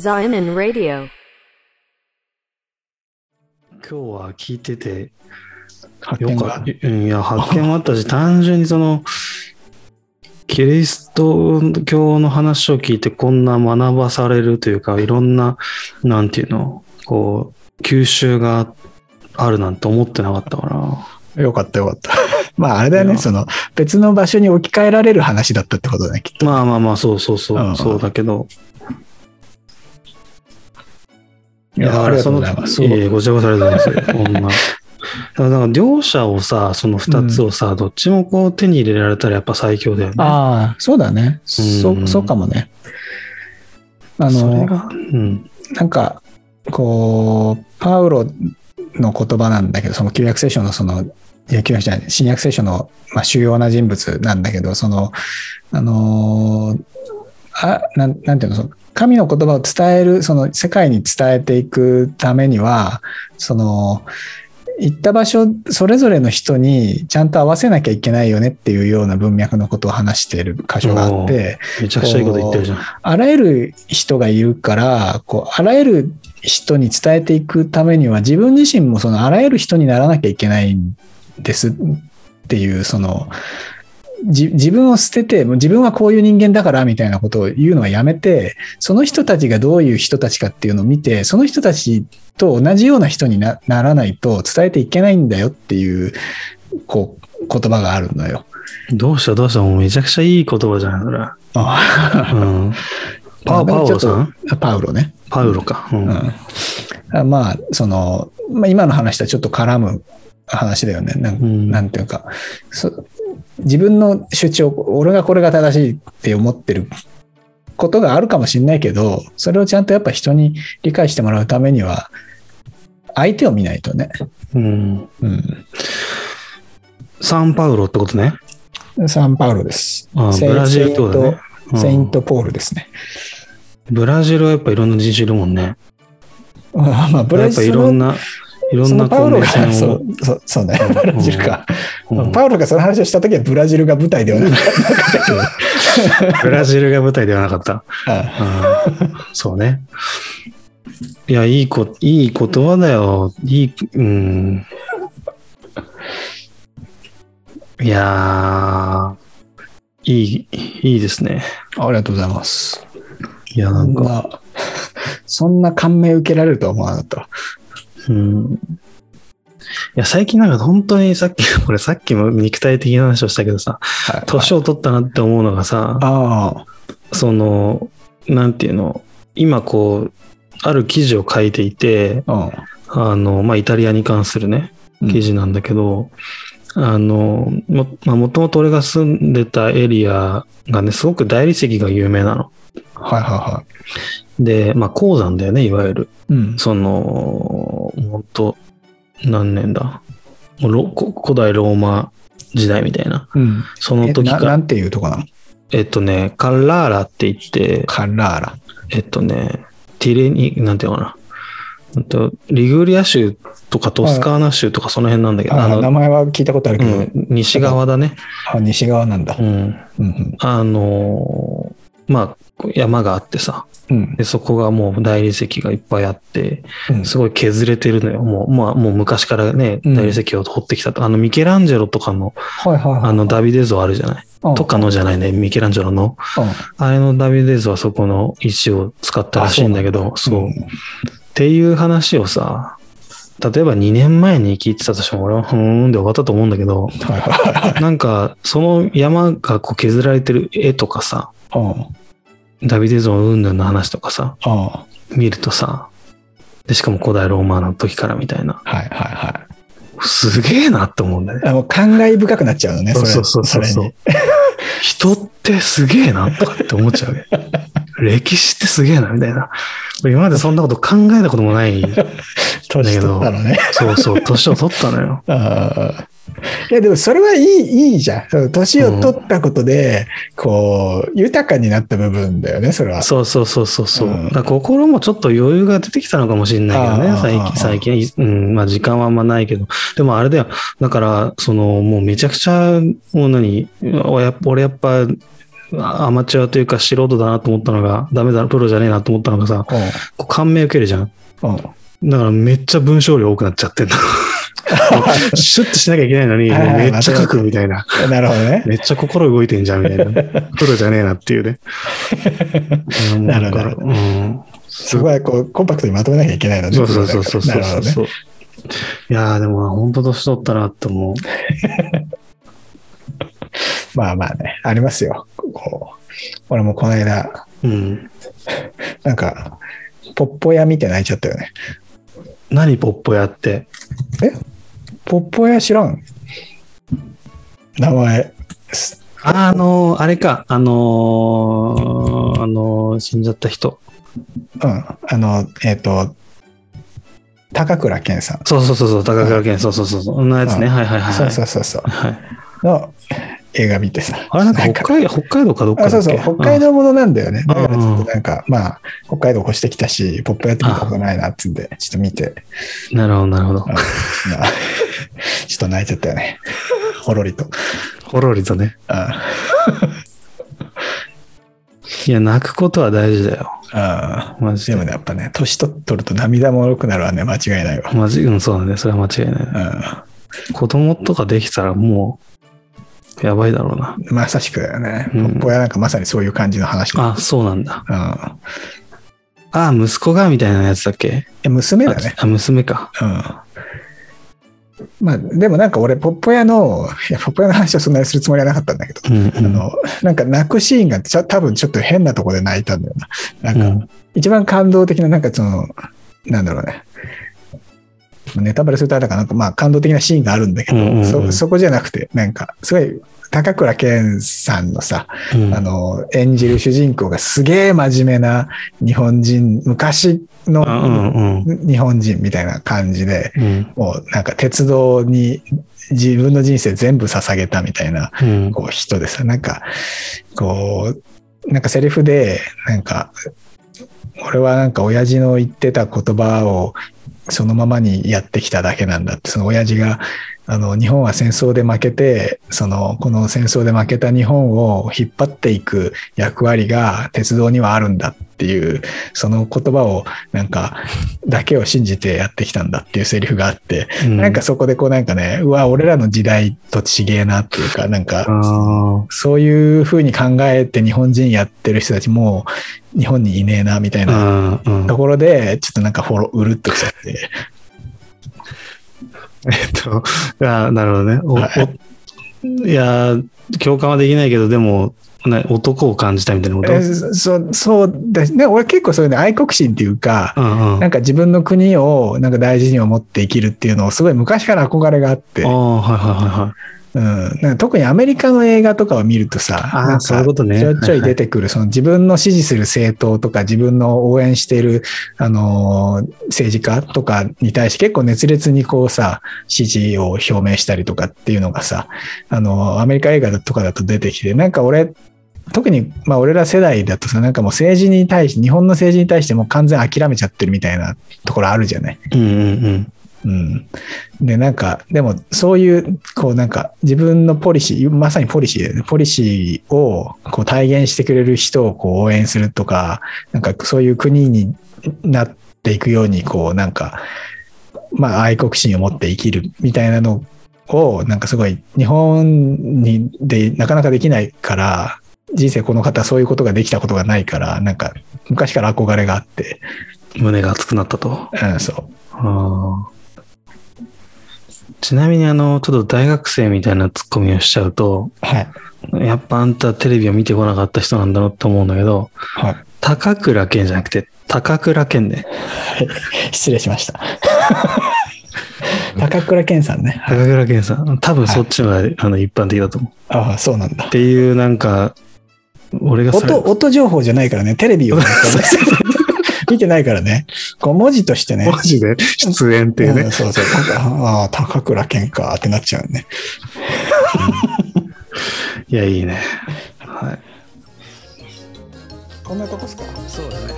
Zion Radio. 今日は聞いてて、発見が？よかった。うんいや、発見もあったし、単純にその、キリスト教の話を聞いてこんな学ばされるというか、いろんな、なんていうの、こう、吸収があるなんて思ってなかったから。よかったよかった。まああれだよね、その別の場所に置き換えられる話だったってことだね、きっと。まあまあまあ、そうそうそう、うんそうだけど。いや、ありがとうございます。いえごちそうさまでございます。こんな。だから両者をさ、その二つをさ、どっちもこう手に入れられたらやっぱ最強だよね。ああ、そうだね。そうんそうかもね。あの、うん。なんか、こう、パウロの言葉なんだけど、その旧約聖書のその、いや、旧約じゃない、新約聖書の、まあ、主要な人物なんだけど、その、あのーあなん、なんていうの、その神の言葉を伝える、その世界に伝えていくためには、その、行った場所、それぞれの人にちゃんと合わせなきゃいけないよねっていうような文脈のことを話している箇所があって、めちゃくちゃいいこと言ってるじゃん。あらゆる人がいるから、こう、あらゆる人に伝えていくためには、自分自身もそのあらゆる人にならなきゃいけないんですっていう、その、じ自分を捨てて、もう自分はこういう人間だからみたいなことを言うのはやめて、その人たちがどういう人たちかっていうのを見て、その人たちと同じような人になならないと伝えていけないんだよっていう、こう、言葉があるのよ。どうしたどうした？もうめちゃくちゃいい言葉じゃない？それ。うん。パパウロさん？パウロね。パウロか。うん。うんあまあ、その、まあ、今の話とはちょっと絡む話だよね。なん,、うんなんていうかそ、自分の主張、俺がこれが正しいって思ってることがあるかもしれないけど、それをちゃんとやっぱ人に理解してもらうためには、相手を見ないとね。うん。うん。サンパウロってことね。サンパウロです。ブラジルってことだね。セイントポールですね。ブラジルはやっぱいろんな人種いるもんね。まあ、ブやっぱラジルのいろんな、いろんそなパウロが、そう、そうそうね、ブラジルか。うんパウロがその話をしたときはブラジルが舞台ではなかったけど。ブラジルが舞台ではなかった。あうんそうね。いや、いいこ、いい言葉だよ。いい、うん。いやー、いい、いいですね。ありがとうございます。いや、なんか、まあ、そんな感銘受けられるとは思わなかった。うん。いや、最近なんか本当にさっき、これさっきも肉体的な話をしたけどさ、はい年を取ったなって思うのがさ、あその、なんていうの、今こう、ある記事を書いていて、あ、あの、まあ、イタリアに関するね、うん記事なんだけど、あの、も、まあ、もともと俺が住んでたエリアがね、すごく大理石が有名なの。はいはいはで、まあ、鉱山だよね、いわゆる。い。うん。その、本当何年だ？もうロこ古代ローマ時代みたいな。うん。そのえ時から、ななんていうとこなの？えっとね、カッラーラって言って、カラーラ。えっとね、ティレニ、なんていうのかな？うんとリグリア州とかトスカーナ州とかその辺なんだけど、あ名前は聞いたことあるけど、うん、西側だね。あ西側なんだう。ん。うんうんあのーまあ、山があってさ、うんで、そこがもう大理石がいっぱいあって、うんすごい削れてるのよ。もう、まあ、もう昔からね、うん大理石を掘ってきたと。あの、ミケランジェロとかの、はいはいはい。あの、ダビデ像あるじゃない？うんとかのじゃないね、ミケランジェロの。うんあれのダビデ像はそこの石を使ったらしいんだけど、そう。うんっていう話をさ、例えば2年前に聞いてたとしても俺はふーんで終わったと思うんだけど。なんかその山がこう削られてる絵とかさ、うんダビデ像云々の話とかさ、うん見るとさ、で、しかも古代ローマの時からみたいな、はいはいはい。すげえなって思うんだよね。あもう感慨深くなっちゃうのね、それそうそうそうそう 人ってすげえなとかって思っちゃうね。歴史ってすげえなみたいな。今までそんなこと考えたこともない。年取ったのね。そうそう、年を取ったのよ。ああいや、でもそれはいい、いいじゃん。年を取ったことで、こう、豊かになった部分だよね、それは。そうそうそうそうそう。うんだ心もちょっと余裕が出てきたのかもしれないけどあね、最近、最近。うん、まあ時間はあんまないけど。でもあれだよ。だから、その、もうめちゃくちゃ、もう何、俺や俺やっぱ、あアマチュアというか素人だなと思ったのが、ダメだ、プロじゃねえなと思ったのがさ、こう感銘受けるじゃん。うん。だからめっちゃ文章量多くなっちゃってんだ。シュッとしなきゃいけないのに、めっちゃ書くみたいな。なるほどね。めっちゃ心動いてんじゃんみたいな。プロじゃねえなっていうね。う んなるほどだからうん。そこう、コンパクトにまとめなきゃいけないのね。そうそうそうそうね。いやーでも本当年取ったなって思う。まあまあね、ありますよ。こう、俺もこの間、うん。なんか、ポッポ屋見て泣いちゃったよね。何ポッポやって？ポッポ屋知らん？名前。すああのーあれか、あのーあのー死んじゃった人。うん。あの、えっ、と、高倉健さん。そうそうそうそう、高倉健、そうそうそう、そんなやつね。うんはいはいはい。そうそうそうそう。はい。の映画見てさ。あれなんか北海道、北海道かどっかあそうそう、北海道ものなんだよね。だからちうんょっとなんか、まあ、北海道越してきたし、ポップやってみたことないなっつんで、ちょっと見て、うんなるほど、なるほどちょっと泣いちゃったよね。ほろりと。ほろりとね。あいや、泣くことは大事だよ。あマジで。でもね、やっぱね、年取っとると涙もろくなるはね、間違いないわ。マジ、うん、そうだね。それは間違いない。う子供とかできたらもう、やばいだろうな。ん、まさしくだよね。うんポッポやなんかまさにそういう感じの話。あ、そうなんだ。うん、ああ、息子がみたいなやつだっけ？え娘だね。あ、娘か。うん。まあ、でもなんか俺、ポッポ屋の、いや、ポッポ屋の話はそんなにするつもりはなかったんだけど、うん、うん。あの、なんか泣くシーンが多分ちょっと変なとこで泣いたんだよな。なんか、うん一番感動的な、なんかその、なんだろうね。ネタバレするとあれだから、なんかまあ感動的なシーンがあるんだけど、うんうんうんそそこじゃなくて、なんか、すごい、高倉健さんのさ、うんあの、演じる主人公がすげえ真面目な日本人、昔の日本人みたいな感じで、うん。もうなんか鉄道に自分の人生全部捧げたみたいなうん。こう人でさ、なんか、こう、なんかセリフで、なんか、俺はなんか親父の言ってた言葉をそのままにやってきただけなんだって、その親父が、あの、日本は戦争で負けて、その、この戦争で負けた日本を引っ張っていく役割が鉄道にはあるんだっていう、その言葉を、なんか、だけを信じてやってきたんだっていうセリフがあって、うんなんかそこでこうなんかね、うわ、俺らの時代とちげえなっていうか、なんか、あそういうふうに考えて日本人やってる人たちも日本にいねえなみたいな。ところで、ちょっとなんかフォロー、うるっときちゃって。えっと、あなるほどね。おはいおいやー、共感はできないけど、でも、ね、男を感じたみたいなこと？えそう、そうだしね、俺結構そういうね、愛国心っていうか、うんうん。なんか自分の国をなんか大事に思って生きるっていうのをすごい昔から憧れがあって、ああ、はいはいはいはい。うん、なんか特にアメリカの映画とかを見るとさ、あーなんかそういうことねちょいちょい出てくる、その自分の支持する政党とか自分の応援している、あのー政治家とかに対して結構熱烈にこうさ、支持を表明したりとかっていうのがさ、あのーアメリカ映画とかだと出てきて、なんか俺、特に、まあ俺ら世代だとさ、なんかもう政治に対して、日本の政治に対してもう完全諦めちゃってるみたいなところあるじゃない。うんうんうん。で、なんか、でも、そういう、こう、なんか、自分のポリシー、まさにポリシーだよね。ポリシーを、こう、体現してくれる人を、こう、応援するとか、なんか、そういう国になっていくように、こう、なんか、まあ、愛国心を持って生きるみたいなのを、なんかすごい、日本にで、なかなかできないから、人生この方そういうことができたことがないから、なんか、昔から憧れがあって、うん。胸が熱くなったと。うん、そう。ああ。ちなみに、あの、ちょっと大学生みたいなツッコミをしちゃうと、はい。やっぱあんたテレビを見てこなかった人なんだろうって思うんだけど、はい。高倉健じゃなくて、高倉健ね。失礼しました。高倉健さんね。高倉健さん。多分そっちのが、あの一般的だと思う。ああ、そうなんだっ。ていう、なんか、俺が音、音情報じゃないからね、テレビをね、見てないからね、こう文字としてね。マジで出演っていうねうん。そうそう。ああ、高倉健かってなっちゃうね。いや、いいね。はい。こんなとこっすか？そうだね。